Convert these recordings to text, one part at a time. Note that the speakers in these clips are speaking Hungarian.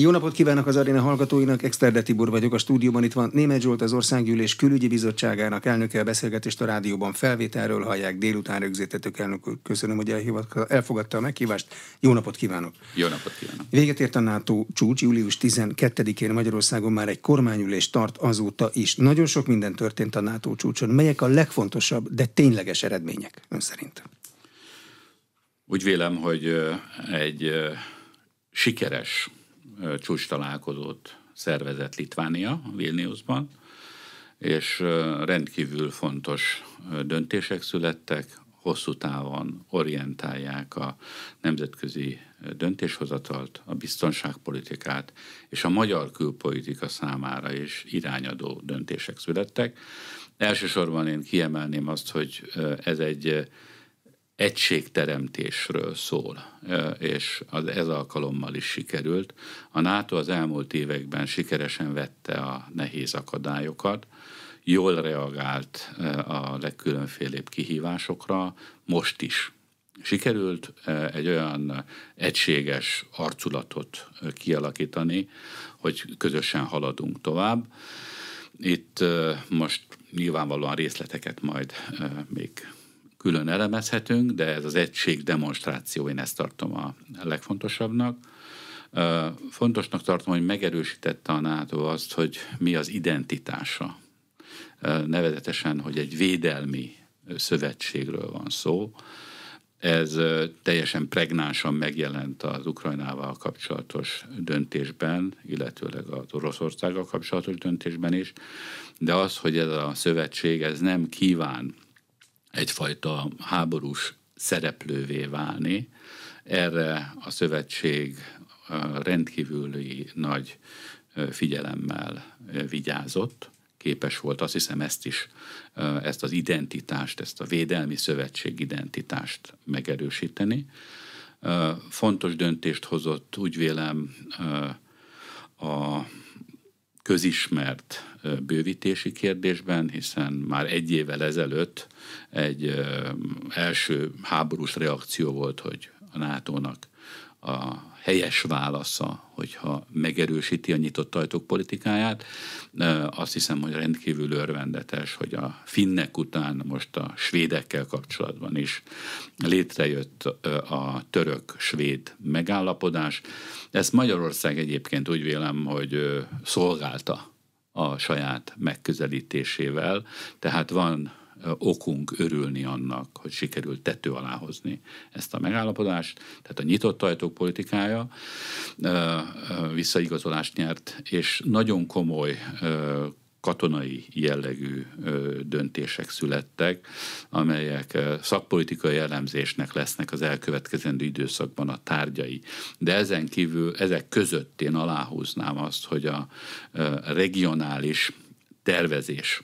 Jó napot kívánok az aréna hallgatóinak, Exterde Tibor vagyok a stúdióban, itt van Német Zsolt, az Országgyűlés külügyi bizottságának elnöke, a beszélgetést a rádióban felvételről hallják, délután rögzítettük elnök úr. Köszönöm, hogy elfogadta a meghívást. Jó napot kívánok! Jó napot kívánok! Véget ért a NATO csúcs, július 12-én Magyarországon már egy kormányülés tart azóta is. Nagyon sok minden történt a NATO csúcson. Melyek a legfontosabb, de tényleges eredmények ön szerint? Úgy vélem, hogy egy sikeres csúcs találkozót szervezett Litvánia, Vilniusban, és rendkívül fontos döntések születtek, hosszú távon orientálják a nemzetközi döntéshozatalt, a biztonságpolitikát, és a magyar külpolitika számára is irányadó döntések születtek. Elsősorban én kiemelném azt, hogy ez egy egységteremtésről szól, és az ez alkalommal is sikerült. A NATO az elmúlt években sikeresen vette a nehéz akadályokat, jól reagált a legkülönfélébb kihívásokra, most is. Sikerült egy olyan egységes arculatot kialakítani, hogy közösen haladunk tovább. Itt most nyilvánvalóan részleteket majd még külön elemezhetünk, de ez az egység demonstráció, én ezt tartom a legfontosabbnak. Fontosnak tartom, hogy megerősítette a NATO azt, hogy mi az identitása. Nevezetesen, hogy egy védelmi szövetségről van szó. Ez teljesen pregnánsan megjelent az Ukrajnával kapcsolatos döntésben, illetőleg az Oroszországgal kapcsolatos döntésben is, de az, hogy ez a szövetség ez nem kíván egyfajta háborús szereplővé válni. Erre a szövetség rendkívüli nagy figyelemmel vigyázott, képes volt, azt hiszem ezt is, ezt az identitást, ezt a védelmi szövetség identitást megerősíteni. Fontos döntést hozott, úgy vélem, a közismert bővítési kérdésben, hiszen már egy évvel ezelőtt egy első háborús reakció volt, hogy a NATO-nak a helyes válasza, hogyha megerősíti a nyitott ajtók politikáját. Azt hiszem, hogy rendkívül örvendetes, hogy a finnek után most a svédekkel kapcsolatban is létrejött a török-svéd megállapodás. Ezt Magyarország egyébként úgy vélem, hogy szolgálta a saját megközelítésével, tehát van okunk örülni annak, hogy sikerült tető alá hozni ezt a megállapodást. Tehát a nyitott ajtók politikája visszaigazolást nyert, és nagyon komoly katonai jellegű döntések születtek, amelyek szakpolitikai elemzésnek lesznek az elkövetkezendő időszakban a tárgyai. De ezen kívül, ezek között én aláhúznám azt, hogy a regionális tervezés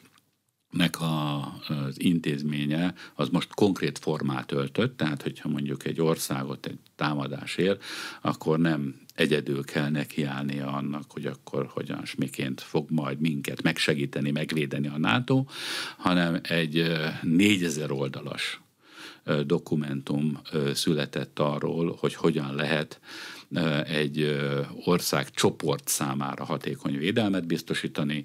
nek a, az intézménye az most konkrét formát öltött, tehát hogyha mondjuk egy országot egy támadás ér, akkor nem egyedül kell nekiállnia annak, hogy akkor hogyan és miként fog majd minket megsegíteni, megvédeni a NATO, hanem egy négyezer oldalas dokumentum született arról, hogy hogyan lehet egy ország csoport számára hatékony védelmet biztosítani.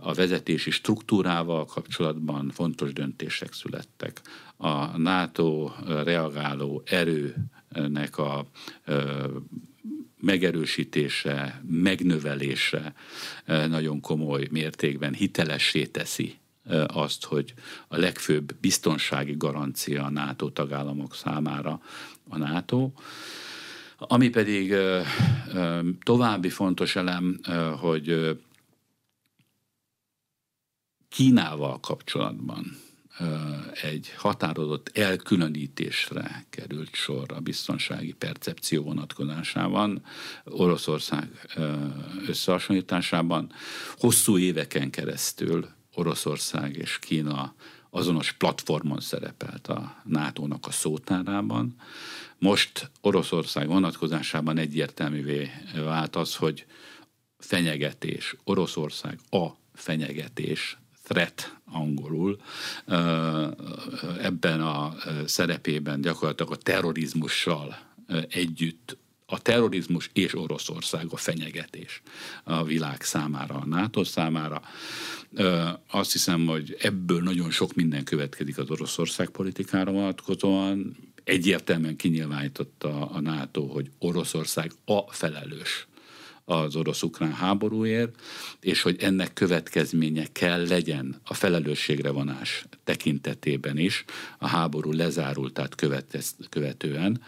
A vezetési struktúrával kapcsolatban fontos döntések születtek. A NATO reagáló erőnek a megerősítése, megnövelése nagyon komoly mértékben hitelessé teszi azt, hogy a legfőbb biztonsági garancia a NATO tagállamok számára a NATO. Ami pedig további fontos elem, hogy Kínával kapcsolatban egy határozott elkülönítésre került sor a biztonsági percepció vonatkozásában, Oroszország összehasonlításában. Hosszú éveken keresztül Oroszország és Kína azonos platformon szerepelt a NATO-nak a szótárában. Most Oroszország vonatkozásában egyértelművé vált az, hogy fenyegetés, Oroszország a fenyegetés, threat angolul, ebben a szerepében gyakorlatilag a terrorizmussal együtt a terrorizmus és Oroszország a fenyegetés a világ számára, a NATO számára. Azt hiszem, hogy ebből nagyon sok minden következik az Oroszország politikára vonatkozóan. Egyértelműen kinyilvánította a NATO, hogy Oroszország a felelős az orosz-ukrán háborúért, és hogy ennek következménye kell legyen a felelősségre vonás tekintetében is, a háború lezárultát követően.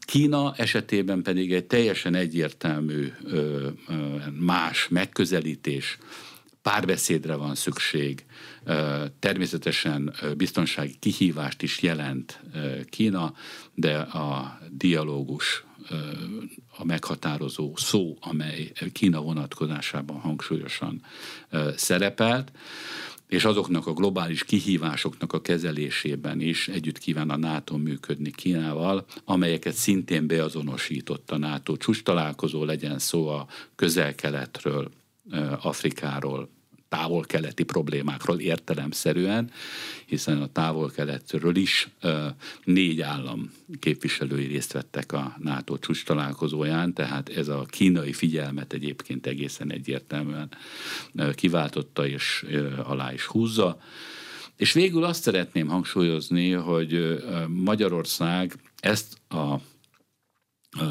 Kína esetében pedig egy teljesen egyértelmű más megközelítés, párbeszédre van szükség, természetesen biztonsági kihívást is jelent Kína, de a dialógus a meghatározó szó, amely Kína vonatkozásában hangsúlyosan szerepelt, és azoknak a globális kihívásoknak a kezelésében is együtt kíván a NATO működni Kínával, amelyeket szintén beazonosított a NATO. Csúcs találkozó, legyen szó a közel-keletről, Afrikáról, távol-keleti problémákról értelemszerűen, hiszen a távol-keletről is négy állam képviselői részt vettek a NATO csúcs találkozóján, tehát ez a kínai figyelmet egyébként egészen egyértelműen kiváltotta és alá is húzza. És végül azt szeretném hangsúlyozni, hogy Magyarország ezt a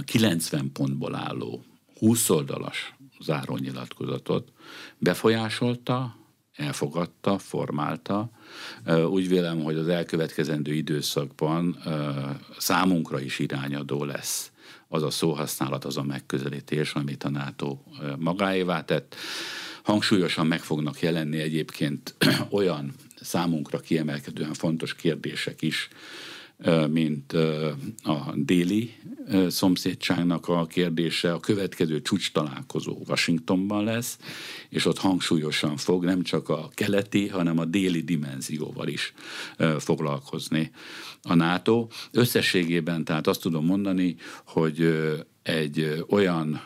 90 pontból álló 20 oldalas zárónyilatkozatot befolyásolta, elfogadta, formálta. Úgy vélem, hogy az elkövetkezendő időszakban számunkra is irányadó lesz az a szóhasználat, az a megközelítés, amit a NATO magáévá tett. Hangsúlyosan meg fognak jelenni egyébként olyan számunkra kiemelkedően fontos kérdések is, mint a déli szomszédságnak a kérdése. A következő csúcs találkozó Washingtonban lesz, és ott hangsúlyosan fog nem csak a keleti, hanem a déli dimenzióval is foglalkozni a NATO. Összességében tehát azt tudom mondani, hogy egy olyan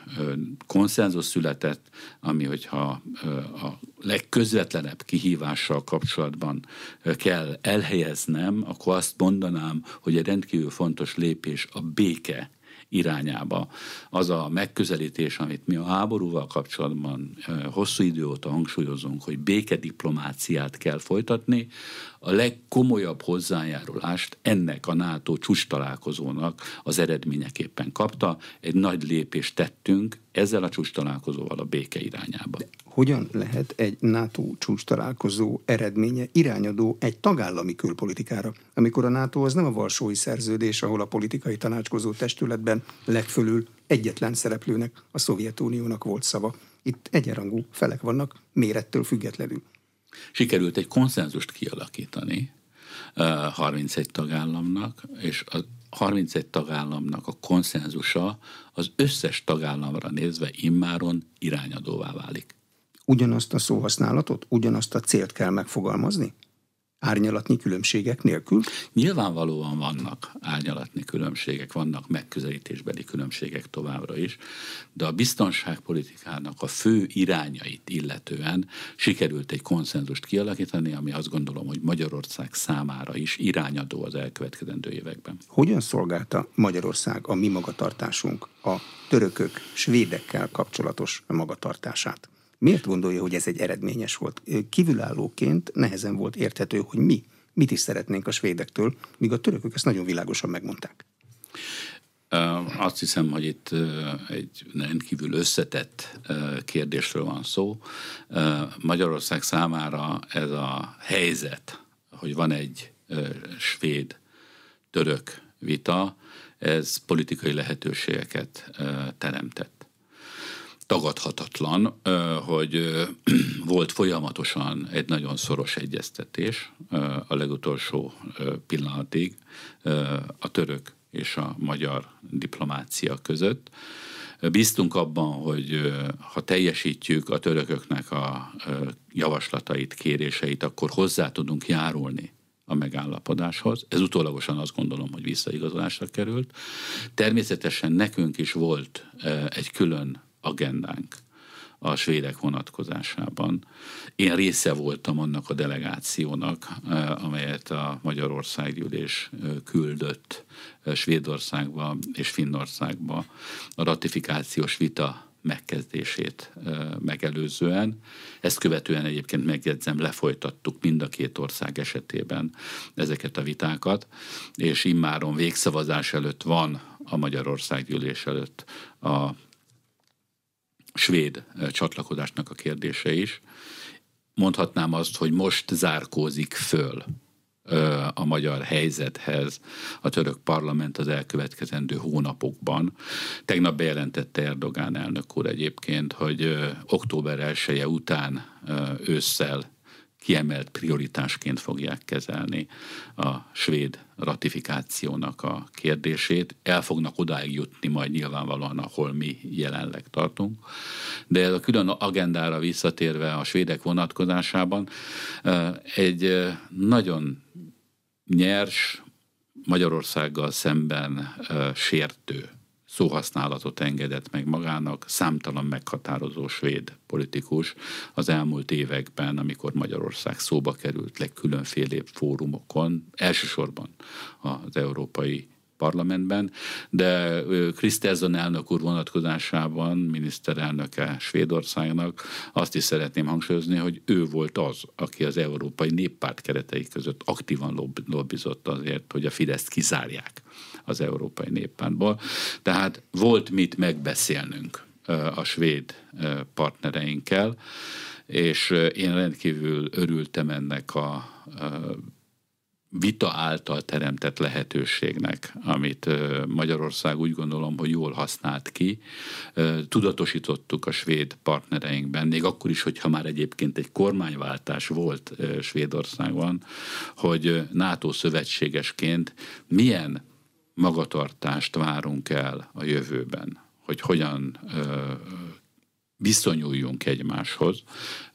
konszenzus született, ami hogyha a legközvetlenebb kihívással kapcsolatban kell elhelyeznem, akkor azt mondanám, hogy egy rendkívül fontos lépés a béke irányába. Az a megközelítés, amit mi a háborúval kapcsolatban hosszú idő óta hangsúlyozunk, hogy békediplomáciát kell folytatni, a legkomolyabb hozzájárulást ennek a NATO csúcs találkozónak az eredményeképpen kapta. Egy nagy lépést tettünk ezzel a csúcs találkozóval a béke irányába. De hogyan lehet egy NATO csúcs találkozó eredménye irányadó egy tagállami külpolitikára, amikor a NATO az nem a Varsói Szerződés, ahol a politikai tanácskozó testületben legfölül egyetlen szereplőnek, a Szovjetuniónak volt szava. Itt egyenrangú felek vannak, mérettől függetlenül. Sikerült egy konszenzust kialakítani 31 tagállamnak, és a 31 tagállamnak a konszenzusa az összes tagállamra nézve immáron irányadóvá válik. Ugyanazt a szóhasználatot, ugyanazt a célt kell megfogalmazni? Árnyalatnyi különbségek nélkül? Nyilvánvalóan vannak árnyalatni különbségek, vannak megközelítésbeli különbségek továbbra is, de a biztonságpolitikának a fő irányait illetően sikerült egy konszenzust kialakítani, ami azt gondolom, hogy Magyarország számára is irányadó az elkövetkezendő években. Hogyan szolgálta Magyarország a mi magatartásunk a törökök, svédekkel kapcsolatos magatartását? Miért gondolja, hogy ez egy eredményes volt? Kívülállóként nehezen volt érthető, hogy mi mit is szeretnénk a svédektől, míg a törökök ezt nagyon világosan megmondták. Azt hiszem, hogy itt egy rendkívül összetett kérdésről van szó. Magyarország számára ez a helyzet, hogy van egy svéd-török vita, ez politikai lehetőségeket teremtett tagadhatatlan, hogy volt folyamatosan egy nagyon szoros egyeztetés a legutolsó pillanatig a török és a magyar diplomácia között. Bíztunk abban, hogy ha teljesítjük a törököknek a javaslatait, kéréseit, akkor hozzá tudunk járulni a megállapodáshoz. Ez utólagosan azt gondolom, hogy visszaigazolásra került. Természetesen nekünk is volt egy külön agendánk a svédek vonatkozásában. Én része voltam annak a delegációnak, amelyet a Magyarországgyűlés küldött Svédországba és Finnországba a ratifikációs vita megkezdését megelőzően. Ezt követően egyébként megjegyzem, lefolytattuk mind a két ország esetében ezeket a vitákat, és immáron végszavazás előtt van a Magyarország gyűlés előtt a svéd csatlakozásnak a kérdése is. Mondhatnám azt, hogy most zárkózik föl a magyar helyzethez a török parlament az elkövetkezendő hónapokban. Tegnap bejelentette Erdogán elnök úr egyébként, hogy október 1 -e után ősszel kiemelt prioritásként fogják kezelni a svéd ratifikációnak a kérdését. El fognak odáig jutni majd nyilvánvalóan, ahol mi jelenleg tartunk. De ez a külön agendára visszatérve a svédek vonatkozásában egy nagyon nyers, Magyarországgal szemben sértő szóhasználatot engedett meg magának számtalan meghatározó svéd politikus az elmúlt években, amikor Magyarország szóba került legkülönfélébb fórumokon, elsősorban az Európai parlamentben, de Krisztelzon elnök úr vonatkozásában, miniszterelnöke Svédországnak azt is szeretném hangsúlyozni, hogy ő volt az, aki az Európai Néppárt keretei között aktívan lobbizott azért, hogy a Fideszt kizárják az Európai Néppártból. Tehát volt mit megbeszélnünk a svéd partnereinkkel, és én rendkívül örültem ennek a vita által teremtett lehetőségnek, amit Magyarország úgy gondolom, hogy jól használt ki. Tudatosítottuk a svéd partnereinkben, még akkor is, hogyha már egyébként egy kormányváltás volt Svédországban, hogy NATO szövetségesként milyen magatartást várunk el a jövőben, hogy hogyan viszonyuljunk egymáshoz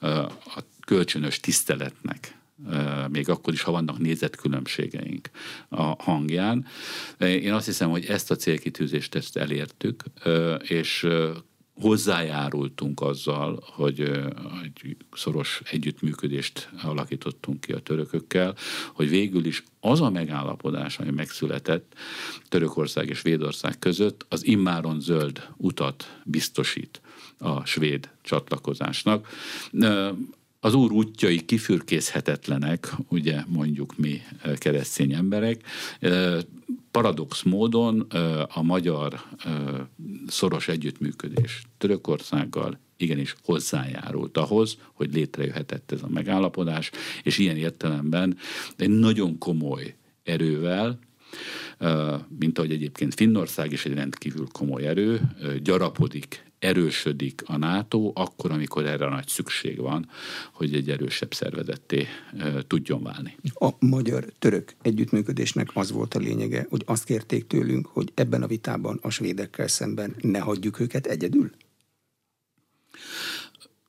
a kölcsönös tiszteletnek még akkor is, ha vannak nézetkülönbségeink a hangján. Én azt hiszem, hogy ezt a célkitűzést ezt elértük, és hozzájárultunk azzal, hogy egy szoros együttműködést alakítottunk ki a törökökkel, hogy végül is az a megállapodás, ami megszületett Törökország és Svédország között, az immáron zöld utat biztosít a svéd csatlakozásnak az úr útjai kifürkészhetetlenek, ugye mondjuk mi keresztény emberek. Paradox módon a magyar szoros együttműködés Törökországgal igenis hozzájárult ahhoz, hogy létrejöhetett ez a megállapodás, és ilyen értelemben egy nagyon komoly erővel, mint ahogy egyébként Finnország is egy rendkívül komoly erő, gyarapodik erősödik a NATO akkor, amikor erre nagy szükség van, hogy egy erősebb szervezetté tudjon válni. A magyar-török együttműködésnek az volt a lényege, hogy azt kérték tőlünk, hogy ebben a vitában a svédekkel szemben ne hagyjuk őket egyedül?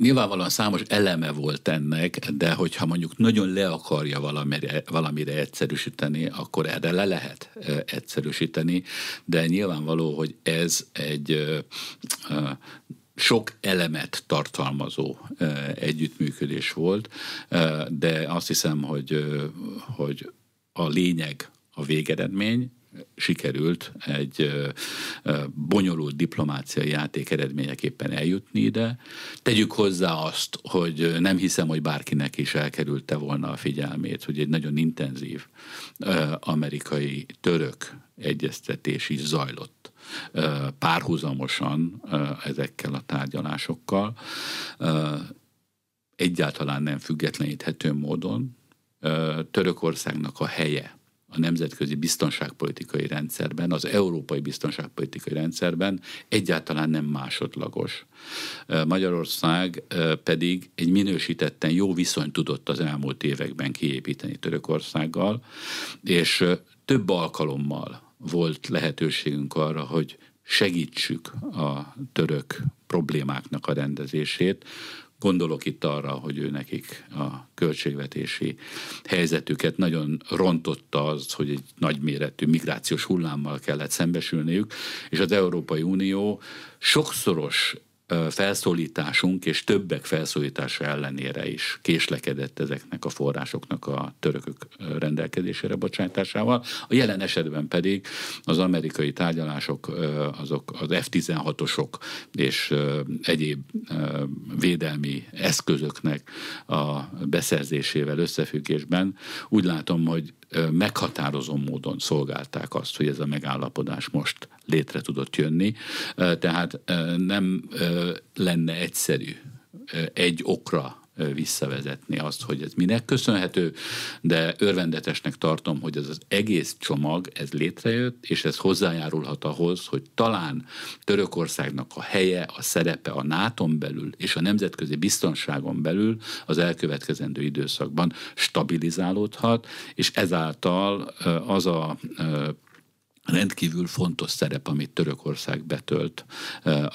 Nyilvánvalóan számos eleme volt ennek, de hogyha mondjuk nagyon le akarja valamire, valamire egyszerűsíteni, akkor erre le lehet egyszerűsíteni, de nyilvánvaló, hogy ez egy sok elemet tartalmazó együttműködés volt, de azt hiszem, hogy, hogy a lényeg a végeredmény, sikerült egy bonyolult diplomáciai játék eredményeképpen eljutni ide. Tegyük hozzá azt, hogy nem hiszem, hogy bárkinek is elkerülte volna a figyelmét, hogy egy nagyon intenzív amerikai török egyeztetés is zajlott párhuzamosan ezekkel a tárgyalásokkal, egyáltalán nem függetleníthető módon. Törökországnak a helye a nemzetközi biztonságpolitikai rendszerben, az európai biztonságpolitikai rendszerben egyáltalán nem másodlagos. Magyarország pedig egy minősítetten jó viszonyt tudott az elmúlt években kiépíteni Törökországgal, és több alkalommal volt lehetőségünk arra, hogy segítsük a török problémáknak a rendezését, Gondolok itt arra, hogy ő nekik a költségvetési helyzetüket nagyon rontotta az, hogy egy nagyméretű migrációs hullámmal kellett szembesülniük, és az Európai Unió sokszoros felszólításunk és többek felszólítása ellenére is késlekedett ezeknek a forrásoknak a törökök rendelkezésére bocsátásával. A jelen esetben pedig az amerikai tárgyalások, azok az F-16-osok és egyéb védelmi eszközöknek a beszerzésével összefüggésben úgy látom, hogy meghatározó módon szolgálták azt, hogy ez a megállapodás most létre tudott jönni. Tehát nem lenne egyszerű egy okra visszavezetni azt, hogy ez minek köszönhető, de örvendetesnek tartom, hogy ez az egész csomag, ez létrejött, és ez hozzájárulhat ahhoz, hogy talán Törökországnak a helye, a szerepe a nato belül és a nemzetközi biztonságon belül az elkövetkezendő időszakban stabilizálódhat, és ezáltal az a rendkívül fontos szerep, amit Törökország betölt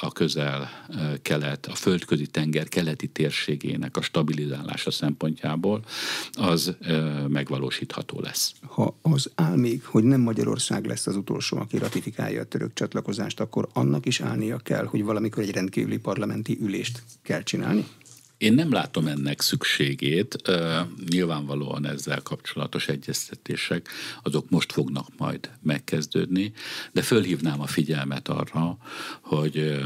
a közel-kelet, a földközi tenger keleti térségének a stabilizálása szempontjából, az megvalósítható lesz. Ha az áll még, hogy nem Magyarország lesz az utolsó, aki ratifikálja a török csatlakozást, akkor annak is állnia kell, hogy valamikor egy rendkívüli parlamenti ülést kell csinálni? Én nem látom ennek szükségét. Nyilvánvalóan ezzel kapcsolatos egyeztetések azok most fognak majd megkezdődni, de fölhívnám a figyelmet arra, hogy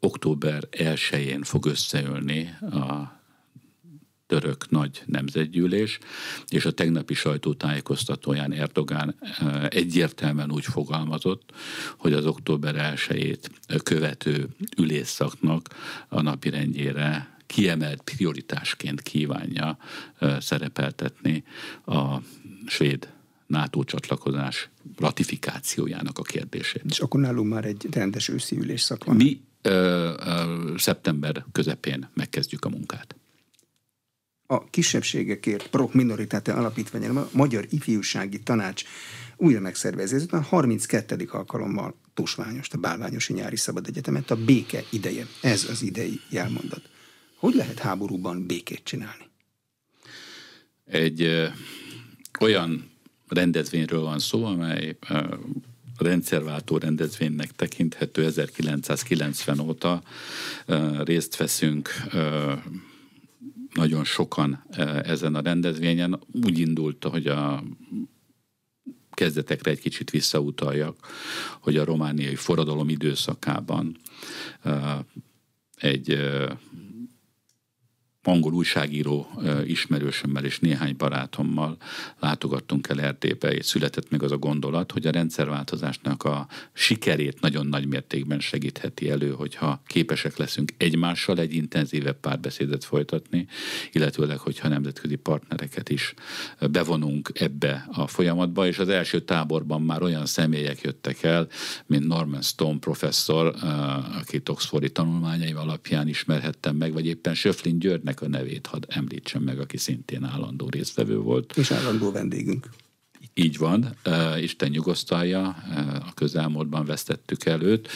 október 1-én fog összeülni a török nagy nemzetgyűlés, és a tegnapi sajtótájékoztatóján Erdogán egyértelműen úgy fogalmazott, hogy az október 1 követő ülésszaknak a napirendjére kiemelt prioritásként kívánja szerepeltetni a svéd NATO csatlakozás ratifikációjának a kérdését. És akkor nálunk már egy rendes őszi ülésszak van? Mi ö, ö, szeptember közepén megkezdjük a munkát. A kisebbségekért pro minoritáte alapítványán a Magyar Ifjúsági Tanács újra megszervezi. Ez a 32. alkalommal Tusványos, a Bálványosi Nyári Szabad Egyetemet, a béke ideje. Ez az idei jelmondat. Hogy lehet háborúban békét csinálni? Egy ö, olyan rendezvényről van szó, amely ö, rendszerváltó rendezvénynek tekinthető 1990 óta ö, részt veszünk ö, nagyon sokan ezen a rendezvényen. Úgy indult, hogy a kezdetekre egy kicsit visszautaljak, hogy a romániai forradalom időszakában egy angol újságíró ismerősömmel és néhány barátommal látogattunk el Erdélybe, és született meg az a gondolat, hogy a rendszerváltozásnak a sikerét nagyon nagy mértékben segítheti elő, hogyha képesek leszünk egymással egy intenzívebb párbeszédet folytatni, illetőleg, hogyha nemzetközi partnereket is bevonunk ebbe a folyamatba, és az első táborban már olyan személyek jöttek el, mint Norman Stone professzor, akit Oxfordi tanulmányai alapján ismerhettem meg, vagy éppen Söflin Györgynek a nevét hadd említsem meg, aki szintén állandó résztvevő volt. És állandó vendégünk. Így van, Isten nyugosztalja, a közelmúltban vesztettük előtt,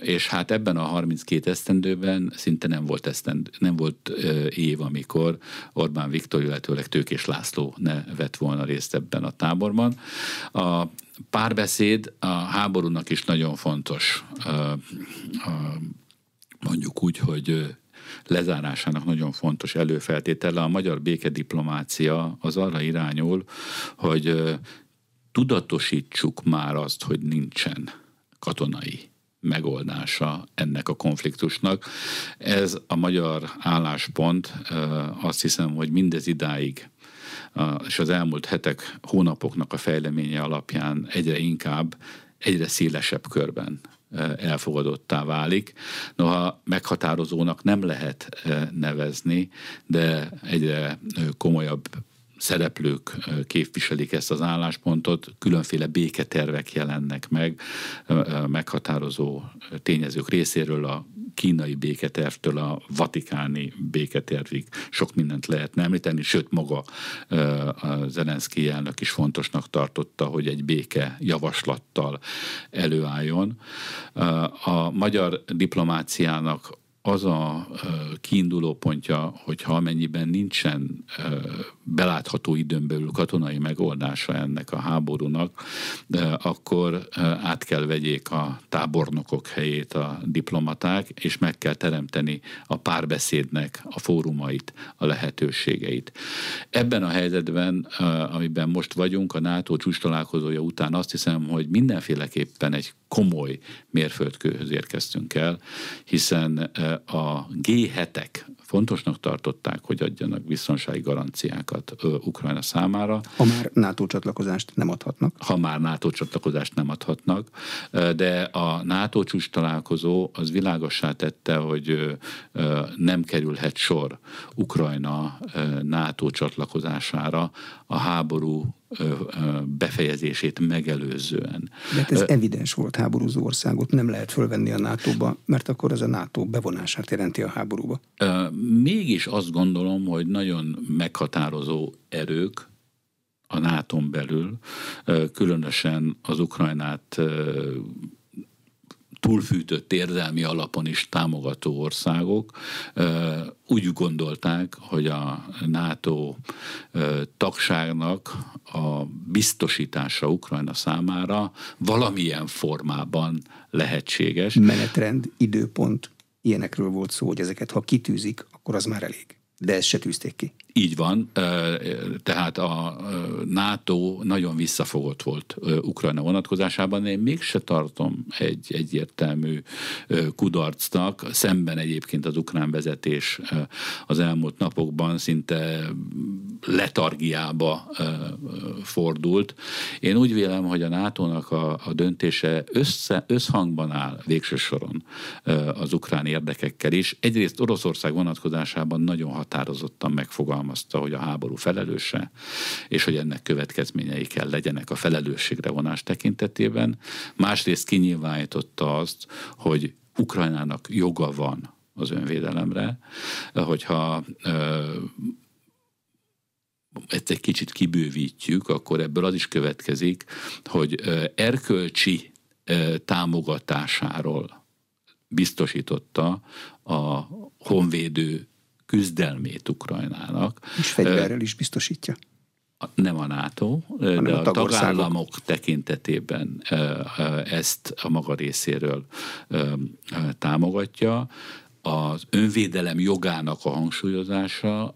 és hát ebben a 32 esztendőben szinte nem volt, esztend, nem volt év, amikor Orbán Viktor, illetőleg Tőkés László ne vett volna részt ebben a táborban. A párbeszéd a háborúnak is nagyon fontos mondjuk úgy, hogy lezárásának nagyon fontos előfeltétele. A magyar békediplomácia az arra irányul, hogy tudatosítsuk már azt, hogy nincsen katonai megoldása ennek a konfliktusnak. Ez a magyar álláspont, azt hiszem, hogy mindez idáig és az elmúlt hetek, hónapoknak a fejleménye alapján egyre inkább, egyre szélesebb körben elfogadottá válik. Noha meghatározónak nem lehet nevezni, de egyre komolyabb szereplők képviselik ezt az álláspontot, különféle béketervek jelennek meg, meghatározó tényezők részéről a kínai béketervtől a vatikáni béketervig sok mindent lehetne említeni, sőt maga a Zelenszky elnök is fontosnak tartotta, hogy egy béke javaslattal előálljon. A magyar diplomáciának az a kiinduló pontja, hogyha amennyiben nincsen belátható időn belül katonai megoldása ennek a háborúnak, akkor át kell vegyék a tábornokok helyét a diplomaták, és meg kell teremteni a párbeszédnek a fórumait, a lehetőségeit. Ebben a helyzetben, amiben most vagyunk, a NATO csúcs találkozója után azt hiszem, hogy mindenféleképpen egy komoly mérföldkőhöz érkeztünk el, hiszen a G7-ek fontosnak tartották, hogy adjanak biztonsági garanciákat Ukrajna számára. Ha már NATO csatlakozást nem adhatnak. Ha már NATO csatlakozást nem adhatnak, de a NATO csúcs találkozó az világossá tette, hogy nem kerülhet sor Ukrajna NATO csatlakozására a háború befejezését megelőzően. De hát ez evidens volt háborúzó országot, nem lehet fölvenni a NATO-ba, mert akkor ez a NATO bevonását jelenti a háborúba. Mégis azt gondolom, hogy nagyon meghatározó erők a nato belül, különösen az Ukrajnát túlfűtött érzelmi alapon is támogató országok úgy gondolták, hogy a NATO tagságnak a biztosítása Ukrajna számára valamilyen formában lehetséges. Menetrend, időpont, ilyenekről volt szó, hogy ezeket ha kitűzik, akkor az már elég. De ezt se tűzték ki. Így van, tehát a NATO nagyon visszafogott volt Ukrajna vonatkozásában, én mégse tartom egy egyértelmű kudarcnak, szemben egyébként az ukrán vezetés az elmúlt napokban szinte letargiába fordult. Én úgy vélem, hogy a NATO-nak a, a döntése össze, összhangban áll végső soron az ukrán érdekekkel is. Egyrészt Oroszország vonatkozásában nagyon határozottan megfogalmazott fogalmazta, hogy a háború felelőse, és hogy ennek következményei kell legyenek a felelősségre vonás tekintetében. Másrészt kinyilvánította azt, hogy Ukrajnának joga van az önvédelemre, hogyha ezt egy kicsit kibővítjük, akkor ebből az is következik, hogy erkölcsi támogatásáról biztosította a honvédő küzdelmét Ukrajnának. És fegyverrel is biztosítja. Nem a NATO, Hanem de a, a tagállamok tekintetében ezt a maga részéről támogatja. Az önvédelem jogának a hangsúlyozása,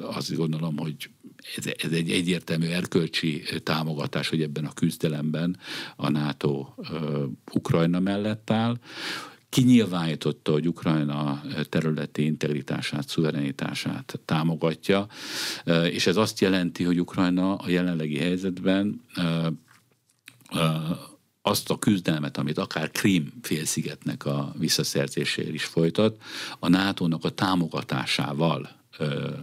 azt gondolom, hogy ez, ez egy egyértelmű erkölcsi támogatás, hogy ebben a küzdelemben a NATO Ukrajna mellett áll kinyilvánította, hogy Ukrajna területi integritását, szuverenitását támogatja, és ez azt jelenti, hogy Ukrajna a jelenlegi helyzetben azt a küzdelmet, amit akár Krím félszigetnek a visszaszerzéséért is folytat, a NATO-nak a támogatásával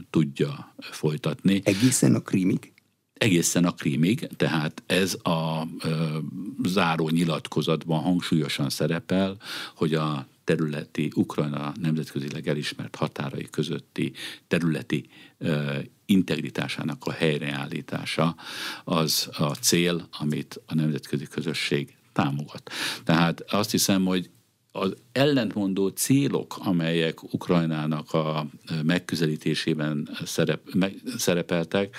tudja folytatni. Egészen a Krímig? Egészen a krímig, tehát ez a ö, záró nyilatkozatban hangsúlyosan szerepel, hogy a területi, Ukrajna nemzetközileg elismert határai közötti területi ö, integritásának a helyreállítása az a cél, amit a nemzetközi közösség támogat. Tehát azt hiszem, hogy az ellentmondó célok, amelyek Ukrajnának a megközelítésében szerep, meg, szerepeltek,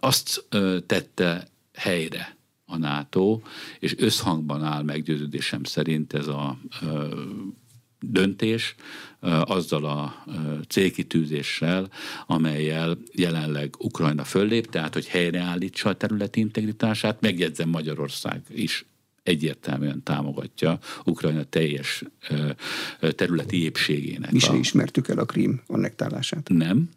azt tette helyre a NATO, és összhangban áll meggyőződésem szerint ez a döntés azzal a célkitűzéssel, amelyel jelenleg Ukrajna föllép, tehát hogy helyreállítsa a területi integritását, megjegyzem Magyarország is egyértelműen támogatja Ukrajna teljes területi épségének. Mi sem ismertük el a Krím annektálását. Nem,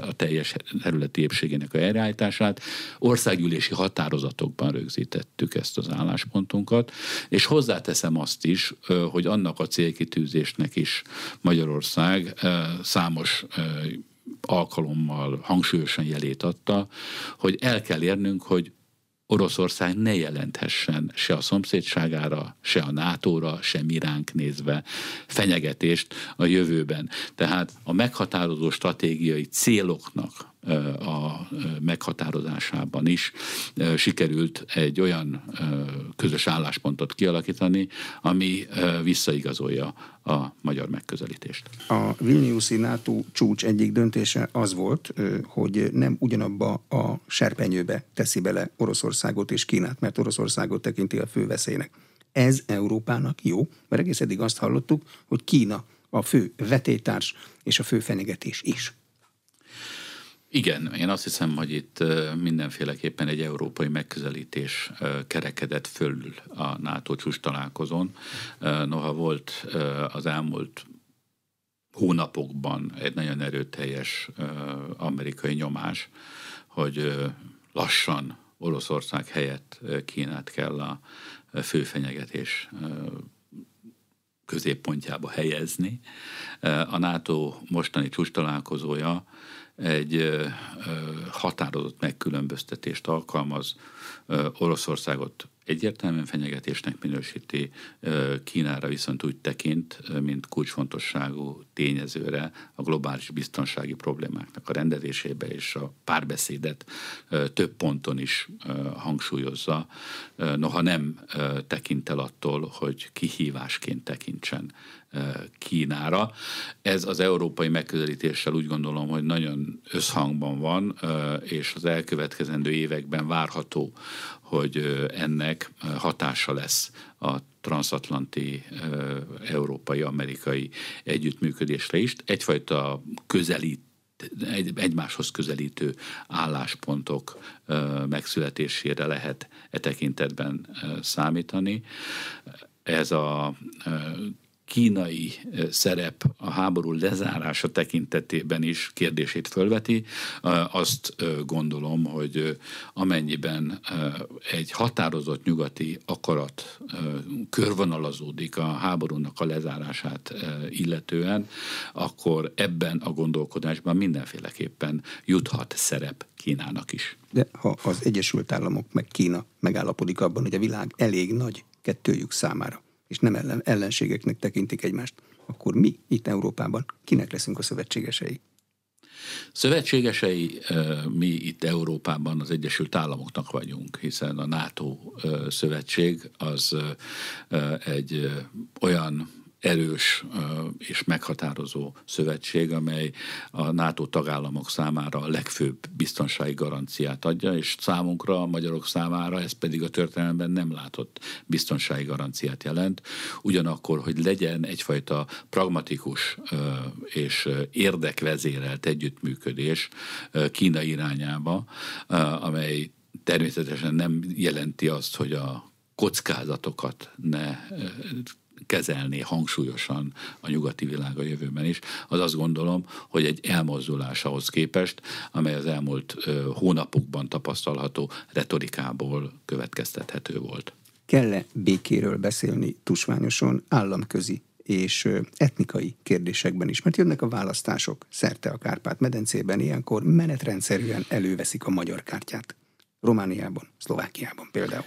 a teljes területi épségének a helyreállítását. Országgyűlési határozatokban rögzítettük ezt az álláspontunkat, és hozzáteszem azt is, hogy annak a célkitűzésnek is Magyarország számos alkalommal hangsúlyosan jelét adta, hogy el kell érnünk, hogy Oroszország ne jelenthessen se a szomszédságára, se a NATO-ra, se miránk nézve fenyegetést a jövőben. Tehát a meghatározó stratégiai céloknak a meghatározásában is sikerült egy olyan közös álláspontot kialakítani, ami visszaigazolja a magyar megközelítést. A Vilniuszi NATO csúcs egyik döntése az volt, hogy nem ugyanabba a serpenyőbe teszi bele Oroszországot és Kínát, mert Oroszországot tekinti a fő veszélynek. Ez Európának jó, mert egész eddig azt hallottuk, hogy Kína a fő vetétárs és a fő fenyegetés is. Igen, én azt hiszem, hogy itt mindenféleképpen egy európai megközelítés kerekedett föl a NATO csúcs találkozón. Noha volt az elmúlt hónapokban egy nagyon erőteljes amerikai nyomás, hogy lassan Oroszország helyett Kínát kell a fő fenyegetés középpontjába helyezni. A NATO mostani csúcs találkozója egy határozott megkülönböztetést alkalmaz, Oroszországot egyértelműen fenyegetésnek minősíti, Kínára viszont úgy tekint, mint kulcsfontosságú tényezőre a globális biztonsági problémáknak a rendezésébe és a párbeszédet több ponton is hangsúlyozza, noha nem tekint el attól, hogy kihívásként tekintsen Kínára. Ez az európai megközelítéssel úgy gondolom, hogy nagyon összhangban van, és az elkövetkezendő években várható, hogy ennek hatása lesz a transatlanti európai-amerikai együttműködésre is. Egyfajta közelít egy, egymáshoz közelítő álláspontok megszületésére lehet e tekintetben számítani. Ez a kínai szerep a háború lezárása tekintetében is kérdését fölveti. Azt gondolom, hogy amennyiben egy határozott nyugati akarat körvonalazódik a háborúnak a lezárását illetően, akkor ebben a gondolkodásban mindenféleképpen juthat szerep Kínának is. De ha az Egyesült Államok meg Kína megállapodik abban, hogy a világ elég nagy kettőjük számára, és nem ellen, ellenségeknek tekintik egymást, akkor mi itt Európában kinek leszünk a szövetségesei? Szövetségesei mi itt Európában az Egyesült Államoknak vagyunk, hiszen a NATO szövetség az egy olyan erős és meghatározó szövetség, amely a NATO tagállamok számára a legfőbb biztonsági garanciát adja, és számunkra, a magyarok számára ez pedig a történelemben nem látott biztonsági garanciát jelent. Ugyanakkor, hogy legyen egyfajta pragmatikus és érdekvezérelt együttműködés Kína irányába, amely természetesen nem jelenti azt, hogy a kockázatokat ne kezelni hangsúlyosan a nyugati világ a jövőben is, az azt gondolom, hogy egy elmozdulás ahhoz képest, amely az elmúlt hónapokban tapasztalható retorikából következtethető volt. Kell-e békéről beszélni tusványosan államközi és etnikai kérdésekben is, mert jönnek a választások szerte a Kárpát-medencében, ilyenkor menetrendszerűen előveszik a magyar kártyát. Romániában, Szlovákiában például.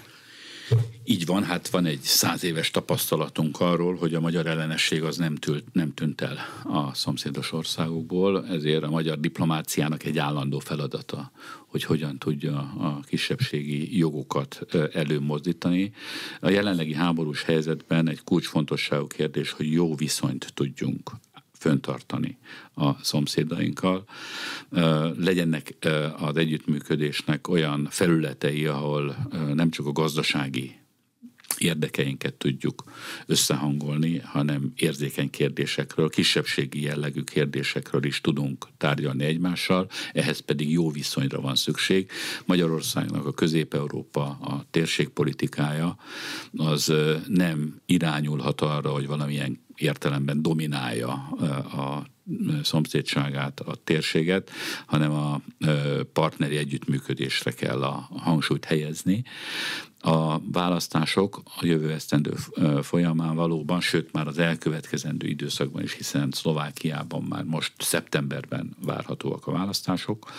Így van, hát van egy száz éves tapasztalatunk arról, hogy a magyar ellenesség az nem, tűnt, nem tűnt el a szomszédos országokból, ezért a magyar diplomáciának egy állandó feladata, hogy hogyan tudja a kisebbségi jogokat előmozdítani. A jelenlegi háborús helyzetben egy kulcsfontosságú kérdés, hogy jó viszonyt tudjunk föntartani a szomszédainkkal. Legyenek az együttműködésnek olyan felületei, ahol nem csak a gazdasági érdekeinket tudjuk összehangolni, hanem érzékeny kérdésekről, kisebbségi jellegű kérdésekről is tudunk tárgyalni egymással, ehhez pedig jó viszonyra van szükség. Magyarországnak a Közép-Európa, a térségpolitikája az nem irányulhat arra, hogy valamilyen értelemben dominálja a szomszédságát, a térséget, hanem a partneri együttműködésre kell a hangsúlyt helyezni. A választások a jövő esztendő folyamán valóban, sőt már az elkövetkezendő időszakban is, hiszen Szlovákiában már most szeptemberben várhatóak a választások,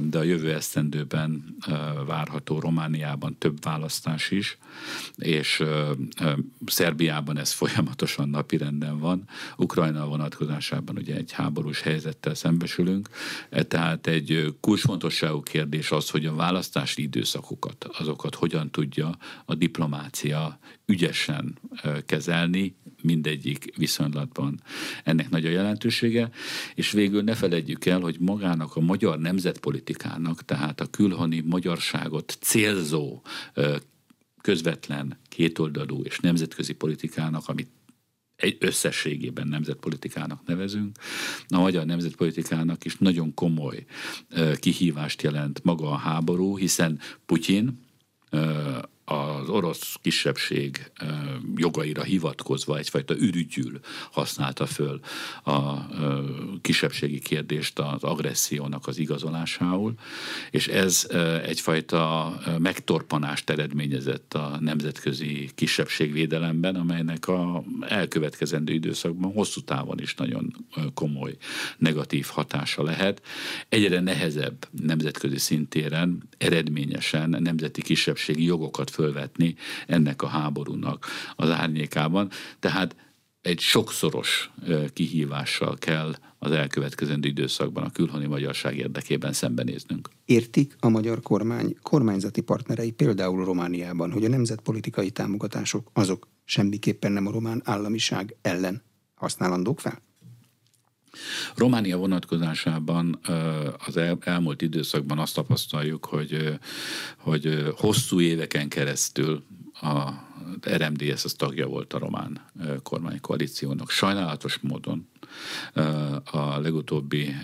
de a jövő esztendőben várható Romániában több választás is, és Szerbiában ez folyamatosan napirenden van, Ukrajna vonatkozásában ugye egy háborús helyzettel szembesülünk, e, tehát egy kulcsfontosságú kérdés az, hogy a választási időszakokat, azokat hogyan hogyan tudja a diplomácia ügyesen kezelni, mindegyik viszonylatban ennek nagy a jelentősége, és végül ne feledjük el, hogy magának a magyar nemzetpolitikának, tehát a külhoni magyarságot célzó közvetlen, kétoldalú és nemzetközi politikának, amit egy összességében nemzetpolitikának nevezünk. A magyar nemzetpolitikának is nagyon komoly kihívást jelent maga a háború, hiszen Putyin 呃 az orosz kisebbség jogaira hivatkozva egyfajta ürügyül használta föl a kisebbségi kérdést az agressziónak az igazolásául, és ez egyfajta megtorpanást eredményezett a nemzetközi kisebbségvédelemben, amelynek a elkövetkezendő időszakban hosszú távon is nagyon komoly negatív hatása lehet. Egyre nehezebb nemzetközi szintéren eredményesen nemzeti kisebbségi jogokat fölvetni ennek a háborúnak az árnyékában. Tehát egy sokszoros kihívással kell az elkövetkezendő időszakban a külhoni magyarság érdekében szembenéznünk. Értik a magyar kormány kormányzati partnerei például Romániában, hogy a nemzetpolitikai támogatások azok semmiképpen nem a román államiság ellen használandók fel? Románia vonatkozásában az elmúlt időszakban azt tapasztaljuk, hogy, hogy hosszú éveken keresztül a RMDS az tagja volt a román kormánykoalíciónak. Sajnálatos módon a legutóbbi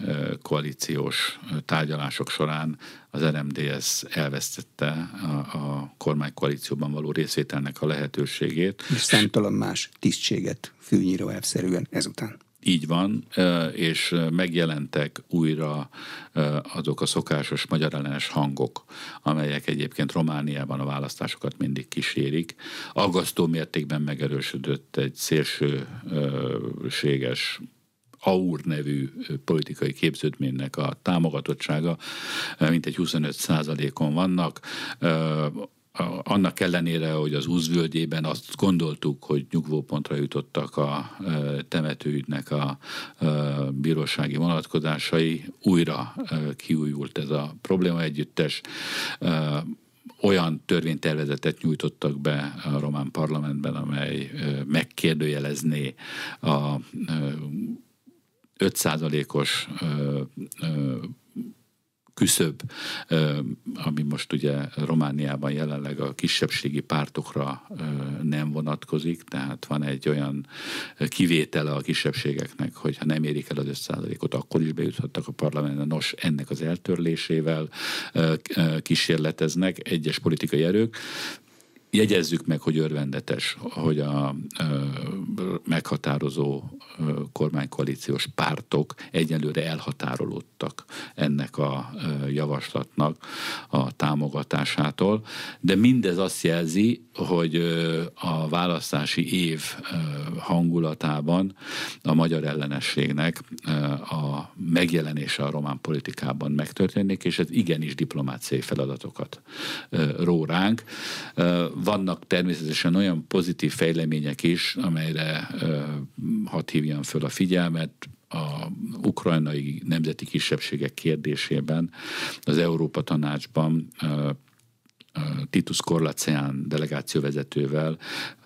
koalíciós tárgyalások során az RMDS elvesztette a, a kormánykoalícióban való részvételnek a lehetőségét. És számtalan más tisztséget fűnyíró elvszerűen ezután. Így van, és megjelentek újra azok a szokásos magyar ellenes hangok, amelyek egyébként Romániában a választásokat mindig kísérik. Aggasztó mértékben megerősödött egy szélsőséges AUR nevű politikai képződménynek a támogatottsága, mintegy 25 százalékon vannak annak ellenére, hogy az úzvölgyében azt gondoltuk, hogy nyugvópontra jutottak a temetőügynek a bírósági vonatkozásai, újra kiújult ez a probléma. Együttes olyan törvénytervezetet nyújtottak be a román parlamentben, amely megkérdőjelezné a 5%-os küszöb, ami most ugye Romániában jelenleg a kisebbségi pártokra nem vonatkozik, tehát van egy olyan kivétele a kisebbségeknek, hogy ha nem érik el az 5%-ot, akkor is bejuthattak a parlamentbe. Nos, ennek az eltörlésével kísérleteznek egyes politikai erők, jegyezzük meg, hogy örvendetes, hogy a meghatározó kormánykoalíciós pártok egyelőre elhatárolódtak ennek a javaslatnak a támogatásától, de mindez azt jelzi, hogy a választási év hangulatában a magyar ellenességnek a megjelenése a román politikában megtörténik, és ez igenis diplomáciai feladatokat ró ránk vannak természetesen olyan pozitív fejlemények is, amelyre hat hívjam föl a figyelmet, a ukrajnai nemzeti kisebbségek kérdésében az Európa Tanácsban Titus Korlaceán delegációvezetővel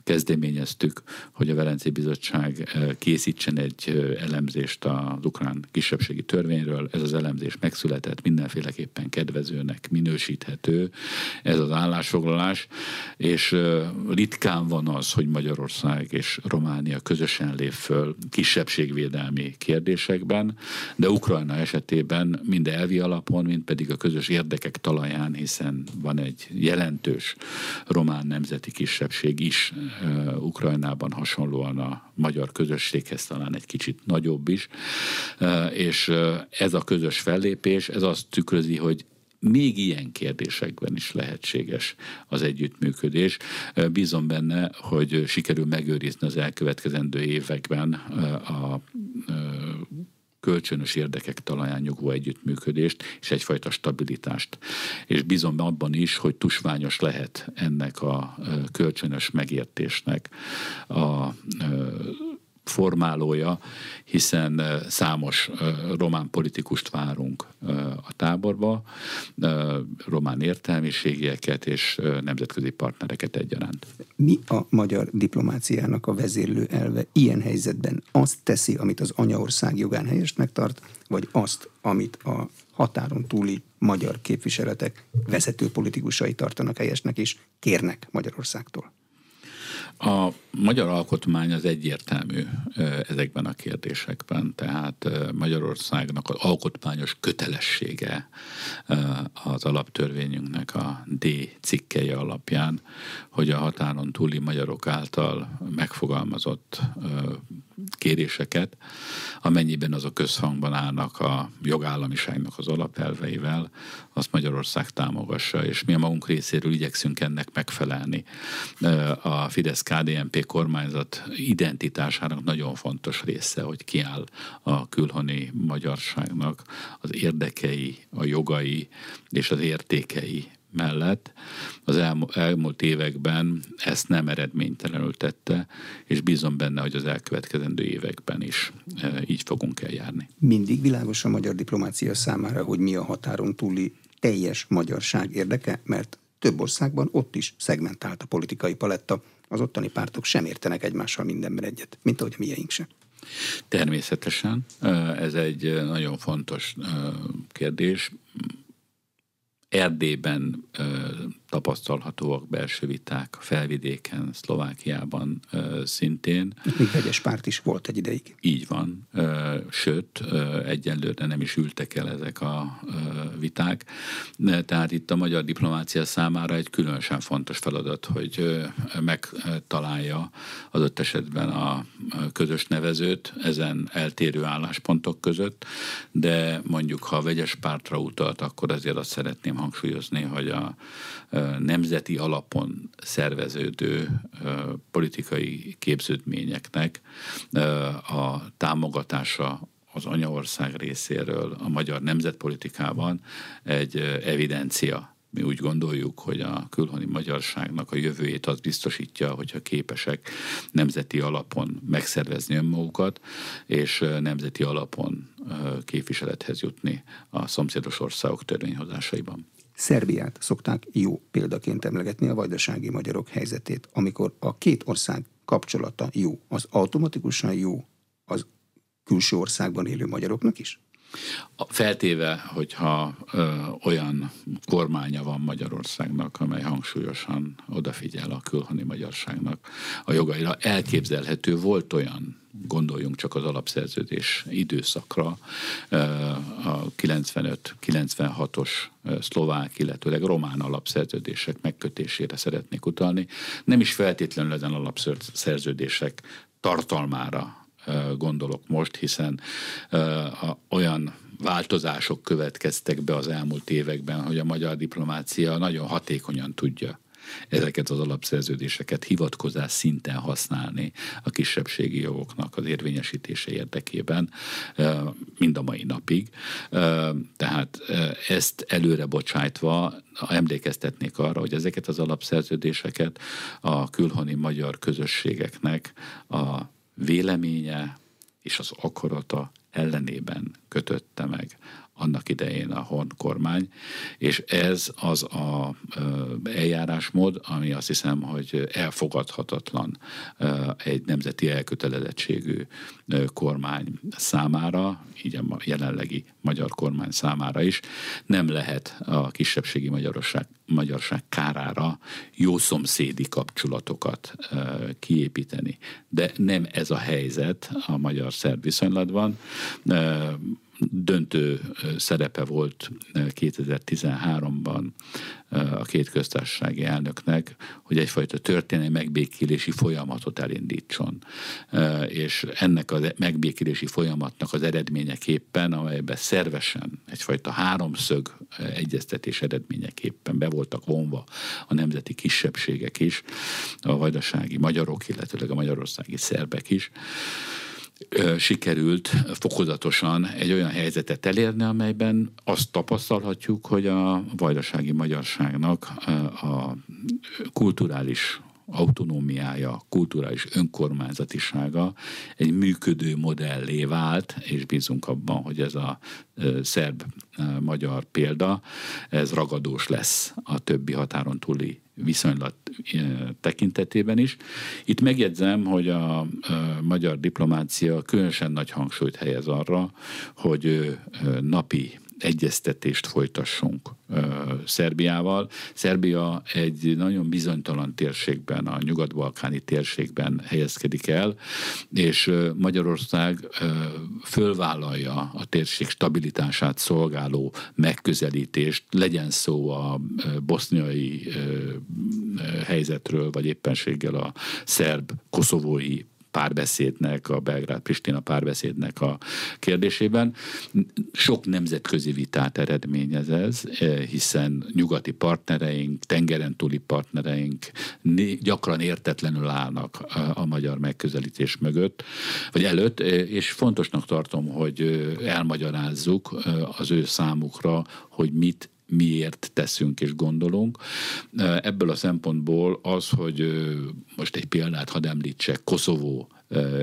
kezdeményeztük, hogy a Velencei Bizottság eh, készítsen egy eh, elemzést az ukrán kisebbségi törvényről. Ez az elemzés megszületett, mindenféleképpen kedvezőnek minősíthető ez az állásfoglalás, és eh, ritkán van az, hogy Magyarország és Románia közösen lép föl kisebbségvédelmi kérdésekben, de Ukrajna esetében mind elvi alapon, mind pedig a közös érdekek talaján, hiszen van egy jelentős román nemzeti kisebbség is Ukrajnában hasonlóan a magyar közösséghez talán egy kicsit nagyobb is, és ez a közös fellépés, ez azt tükrözi, hogy még ilyen kérdésekben is lehetséges az együttműködés. Bízom benne, hogy sikerül megőrizni az elkövetkezendő években a kölcsönös érdekek talaján nyugvó együttműködést és egyfajta stabilitást. És bízom abban is, hogy tusványos lehet ennek a kölcsönös megértésnek a formálója, hiszen számos román politikust várunk a táborba, román értelmiségieket és nemzetközi partnereket egyaránt. Mi a magyar diplomáciának a vezérlő elve ilyen helyzetben? Azt teszi, amit az anyaország jogán helyesnek tart, vagy azt, amit a határon túli magyar képviseletek vezető politikusai tartanak helyesnek és kérnek Magyarországtól? A magyar alkotmány az egyértelmű ezekben a kérdésekben, tehát Magyarországnak az alkotmányos kötelessége az alaptörvényünknek a D cikkeje alapján, hogy a határon túli magyarok által megfogalmazott kéréseket, amennyiben azok közhangban állnak a jogállamiságnak az alapelveivel, azt Magyarország támogassa, és mi a magunk részéről igyekszünk ennek megfelelni. A Fidesz-KDNP kormányzat identitásának nagyon fontos része, hogy kiáll a külhoni magyarságnak az érdekei, a jogai és az értékei mellett az elmúlt években ezt nem eredménytelenül tette, és bízom benne, hogy az elkövetkezendő években is e, így fogunk eljárni. Mindig világos a magyar diplomácia számára, hogy mi a határon túli teljes magyarság érdeke, mert több országban ott is szegmentált a politikai paletta, az ottani pártok sem értenek egymással mindenben egyet, mint ahogy a mieink sem. Természetesen, ez egy nagyon fontos kérdés. Erdélyben tapasztalhatóak belső viták, felvidéken, Szlovákiában ö, szintén. Még vegyes párt is volt egy ideig. Így van, ö, sőt, ö, egyenlőre nem is ültek el ezek a ö, viták. Tehát itt a magyar diplomácia számára egy különösen fontos feladat, hogy ö, megtalálja ott esetben a közös nevezőt ezen eltérő álláspontok között, de mondjuk ha a vegyes pártra utalt, akkor azért azt szeretném hangsúlyozni, hogy a nemzeti alapon szerveződő politikai képződményeknek a támogatása az anyaország részéről a magyar nemzetpolitikában egy evidencia mi úgy gondoljuk, hogy a külhoni magyarságnak a jövőjét az biztosítja, hogyha képesek nemzeti alapon megszervezni önmagukat, és nemzeti alapon képviselethez jutni a szomszédos országok törvényhozásaiban. Szerbiát szokták jó példaként emlegetni a vajdasági magyarok helyzetét, amikor a két ország kapcsolata jó, az automatikusan jó az külső országban élő magyaroknak is? Feltéve, hogyha ö, olyan kormánya van Magyarországnak, amely hangsúlyosan odafigyel a külhoni magyarságnak a jogaira, elképzelhető volt olyan gondoljunk csak az alapszerződés időszakra, a 95-96-os szlovák, illetőleg román alapszerződések megkötésére szeretnék utalni. Nem is feltétlenül ezen alapszerződések tartalmára gondolok most, hiszen olyan változások következtek be az elmúlt években, hogy a magyar diplomácia nagyon hatékonyan tudja ezeket az alapszerződéseket hivatkozás szinten használni a kisebbségi jogoknak az érvényesítése érdekében, mind a mai napig. Tehát ezt előre bocsájtva emlékeztetnék arra, hogy ezeket az alapszerződéseket a külhoni magyar közösségeknek a véleménye és az akarata ellenében kötötte meg annak idején a Horn kormány, és ez az a eljárásmód, ami azt hiszem, hogy elfogadhatatlan egy nemzeti elkötelezettségű kormány számára, így a jelenlegi magyar kormány számára is, nem lehet a kisebbségi magyarosság, magyarság kárára jó szomszédi kapcsolatokat kiépíteni. De nem ez a helyzet a magyar-szerb viszonylatban döntő szerepe volt 2013-ban a két köztársasági elnöknek, hogy egyfajta történelmi megbékélési folyamatot elindítson. És ennek a megbékélési folyamatnak az eredményeképpen, amelyben szervesen egyfajta háromszög egyeztetés eredményeképpen be voltak vonva a nemzeti kisebbségek is, a vajdasági magyarok, illetőleg a magyarországi szerbek is, sikerült fokozatosan egy olyan helyzetet elérni, amelyben azt tapasztalhatjuk, hogy a vajdasági magyarságnak a kulturális autonómiája, kulturális önkormányzatisága egy működő modellé vált, és bízunk abban, hogy ez a szerb-magyar példa, ez ragadós lesz a többi határon túli viszonylat tekintetében is. Itt megjegyzem, hogy a, magyar diplomácia különösen nagy hangsúlyt helyez arra, hogy napi egyeztetést folytassunk Szerbiával. Szerbia egy nagyon bizonytalan térségben, a nyugat-balkáni térségben helyezkedik el, és Magyarország fölvállalja a térség stabilitását szolgáló megközelítést, legyen szó a boszniai helyzetről, vagy éppenséggel a szerb-koszovói párbeszédnek, a Belgrád-Pristina párbeszédnek a kérdésében. Sok nemzetközi vitát eredményez ez, hiszen nyugati partnereink, tengeren túli partnereink gyakran értetlenül állnak a magyar megközelítés mögött, vagy előtt, és fontosnak tartom, hogy elmagyarázzuk az ő számukra, hogy mit miért teszünk és gondolunk. Ebből a szempontból az, hogy most egy példát hadd említsek, Koszovó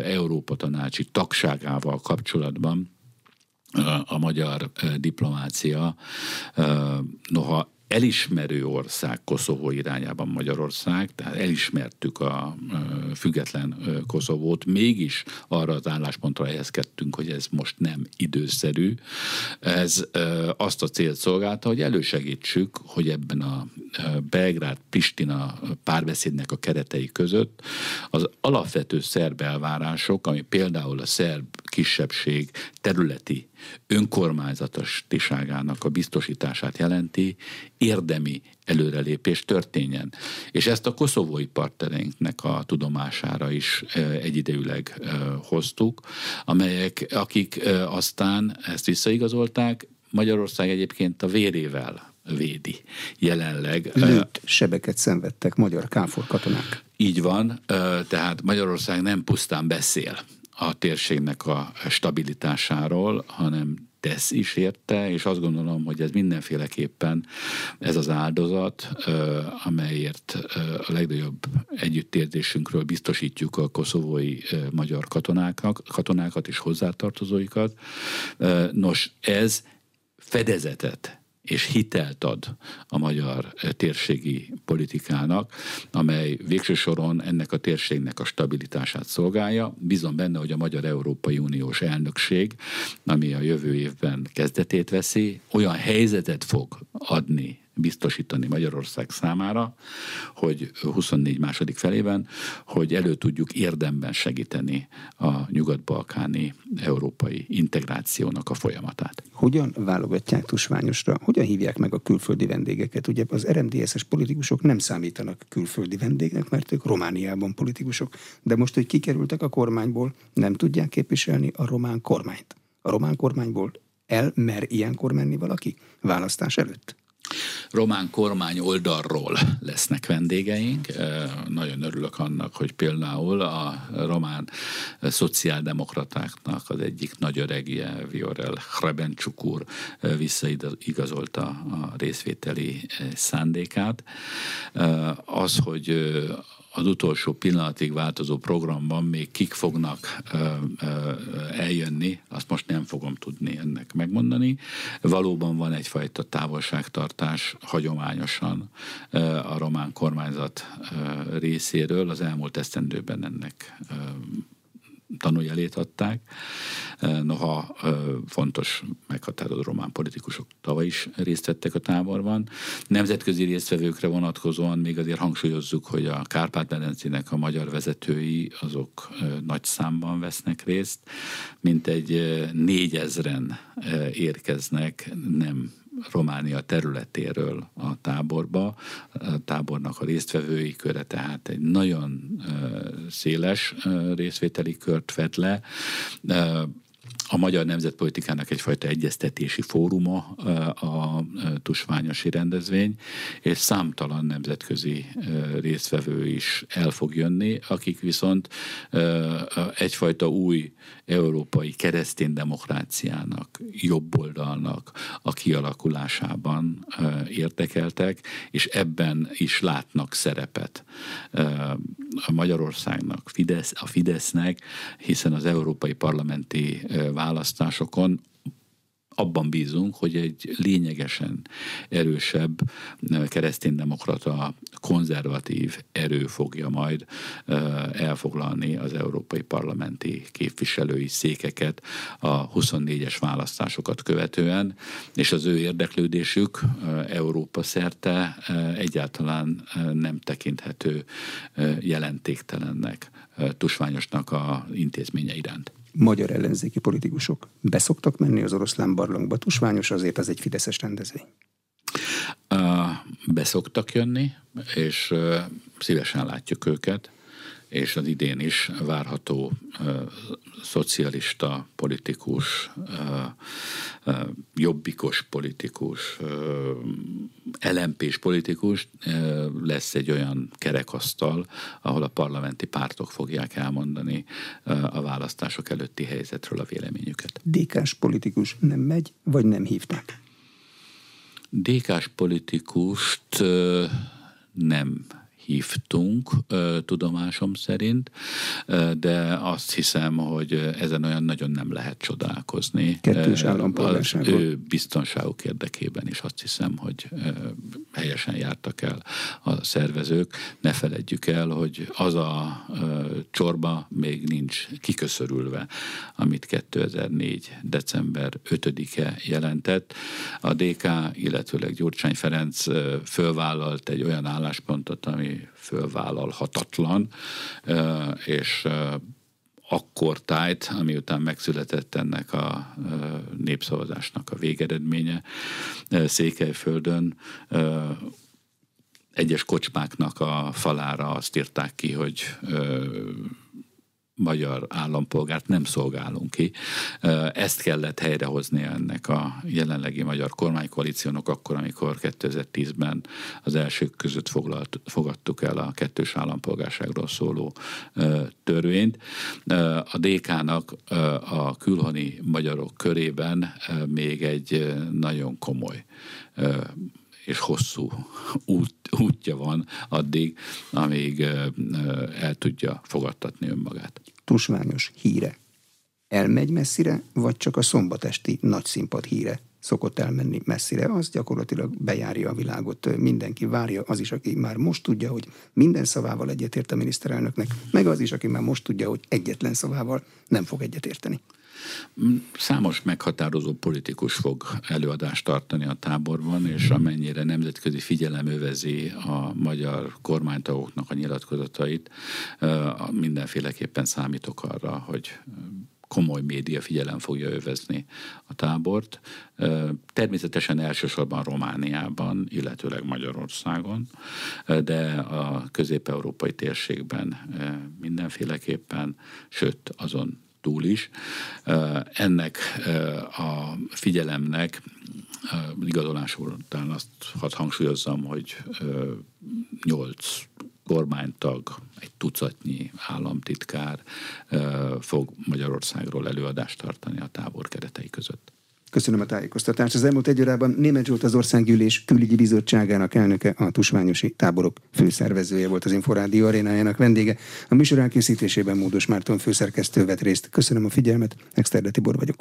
Európa Tanácsi tagságával kapcsolatban, a magyar diplomácia, noha elismerő ország Koszovó irányában Magyarország, tehát elismertük a független Koszovót, mégis arra az álláspontra helyezkedtünk, hogy ez most nem időszerű. Ez azt a célt szolgálta, hogy elősegítsük, hogy ebben a Belgrád-Pristina párbeszédnek a keretei között az alapvető szerb elvárások, ami például a szerb kisebbség területi önkormányzatostiságának a biztosítását jelenti, érdemi előrelépés történjen. És ezt a koszovói partnereinknek a tudomására is egyidejűleg hoztuk, amelyek, akik aztán ezt visszaigazolták, Magyarország egyébként a vérével védi jelenleg. Lőtt sebeket szenvedtek magyar káfor katonák. Így van, tehát Magyarország nem pusztán beszél a térségnek a stabilitásáról, hanem tesz is érte, és azt gondolom, hogy ez mindenféleképpen ez az áldozat, amelyért a legnagyobb együttérzésünkről biztosítjuk a koszovói magyar katonákat, katonákat és hozzátartozóikat. Nos, ez fedezetet és hitelt ad a magyar eh, térségi politikának, amely végső soron ennek a térségnek a stabilitását szolgálja. Bízom benne, hogy a Magyar Európai Uniós elnökség, ami a jövő évben kezdetét veszi, olyan helyzetet fog adni biztosítani Magyarország számára, hogy 24 második felében, hogy elő tudjuk érdemben segíteni a nyugat-balkáni európai integrációnak a folyamatát. Hogyan válogatják tusványosra? Hogyan hívják meg a külföldi vendégeket? Ugye az RMDSZ-es politikusok nem számítanak külföldi vendégnek, mert ők Romániában politikusok, de most, hogy kikerültek a kormányból, nem tudják képviselni a román kormányt. A román kormányból el mer ilyenkor menni valaki választás előtt? Román kormány oldalról lesznek vendégeink. Nagyon örülök annak, hogy például a román szociáldemokratáknak az egyik nagy öregje, Viorel Hrebencsuk úr visszaigazolta a részvételi szándékát. Az, hogy az utolsó pillanatig változó programban még kik fognak ö, ö, eljönni, azt most nem fogom tudni ennek megmondani. Valóban van egyfajta távolságtartás hagyományosan ö, a román kormányzat ö, részéről. Az elmúlt esztendőben ennek ö, tanújelét adták. Noha fontos meghatározó román politikusok tavaly is részt vettek a táborban. Nemzetközi résztvevőkre vonatkozóan még azért hangsúlyozzuk, hogy a Kárpát-medencének a magyar vezetői azok nagy számban vesznek részt, mint egy négyezren érkeznek nem Románia területéről a táborba. A tábornak a résztvevői köre tehát egy nagyon széles részvételi kört vett le a magyar nemzetpolitikának egyfajta egyeztetési fóruma a tusványosi rendezvény, és számtalan nemzetközi résztvevő is el fog jönni, akik viszont egyfajta új európai keresztény demokráciának, jobboldalnak a kialakulásában érdekeltek, és ebben is látnak szerepet a Magyarországnak, a Fidesznek, hiszen az európai parlamenti választásokon abban bízunk, hogy egy lényegesen erősebb kereszténydemokrata, konzervatív erő fogja majd elfoglalni az európai parlamenti képviselői székeket a 24-es választásokat követően, és az ő érdeklődésük Európa szerte egyáltalán nem tekinthető jelentéktelennek, tusványosnak a intézménye iránt magyar ellenzéki politikusok beszoktak menni az oroszlán barlangba. Tusványos azért az egy fideszes rendezvény. Beszoktak jönni, és szívesen látjuk őket és az idén is várható szocialista politikus, jobbikos politikus, lmp politikus lesz egy olyan kerekasztal, ahol a parlamenti pártok fogják elmondani a választások előtti helyzetről a véleményüket. DK-s politikus nem megy, vagy nem hívták? DK-s politikust nem hívtunk, tudomásom szerint, de azt hiszem, hogy ezen olyan nagyon nem lehet csodálkozni. Kettős állampolgárságon. Az ő biztonságuk érdekében is azt hiszem, hogy helyesen jártak el a szervezők. Ne feledjük el, hogy az a csorba még nincs kiköszörülve, amit 2004. december 5-e jelentett. A DK, illetőleg Gyurcsány Ferenc fölvállalt egy olyan álláspontot, ami fölvállalhatatlan, és akkor tájt, ami után megszületett ennek a népszavazásnak a végeredménye Székelyföldön, egyes kocsmáknak a falára azt írták ki, hogy magyar állampolgárt nem szolgálunk ki. Ezt kellett helyrehozni ennek a jelenlegi magyar kormánykoalíciónak akkor, amikor 2010-ben az elsők között foglalt, fogadtuk el a kettős állampolgárságról szóló törvényt. A DK-nak a külhoni magyarok körében még egy nagyon komoly és hosszú út, útja van addig, amíg el tudja fogadtatni önmagát. Tusványos híre elmegy messzire, vagy csak a szombatesti nagy színpad híre szokott elmenni messzire, az gyakorlatilag bejárja a világot. Mindenki várja, az is, aki már most tudja, hogy minden szavával egyetért a miniszterelnöknek, meg az is, aki már most tudja, hogy egyetlen szavával nem fog egyetérteni. Számos meghatározó politikus fog előadást tartani a táborban, és amennyire nemzetközi figyelem övezi a magyar kormánytagoknak a nyilatkozatait, mindenféleképpen számítok arra, hogy komoly média figyelem fogja övezni a tábort. Természetesen elsősorban Romániában, illetőleg Magyarországon, de a közép-európai térségben mindenféleképpen, sőt azon túl is. Ennek a figyelemnek igazolásul után azt hadd hangsúlyozzam, hogy nyolc kormánytag, egy tucatnyi államtitkár fog Magyarországról előadást tartani a tábor keretei között. Köszönöm a tájékoztatást. Az elmúlt egy órában Német Zsolt az Országgyűlés külügyi bizottságának elnöke, a Tusványosi táborok főszervezője volt az Inforádió arénájának vendége. A műsor elkészítésében Módos Márton főszerkesztő vett részt. Köszönöm a figyelmet, Exterde Tibor vagyok.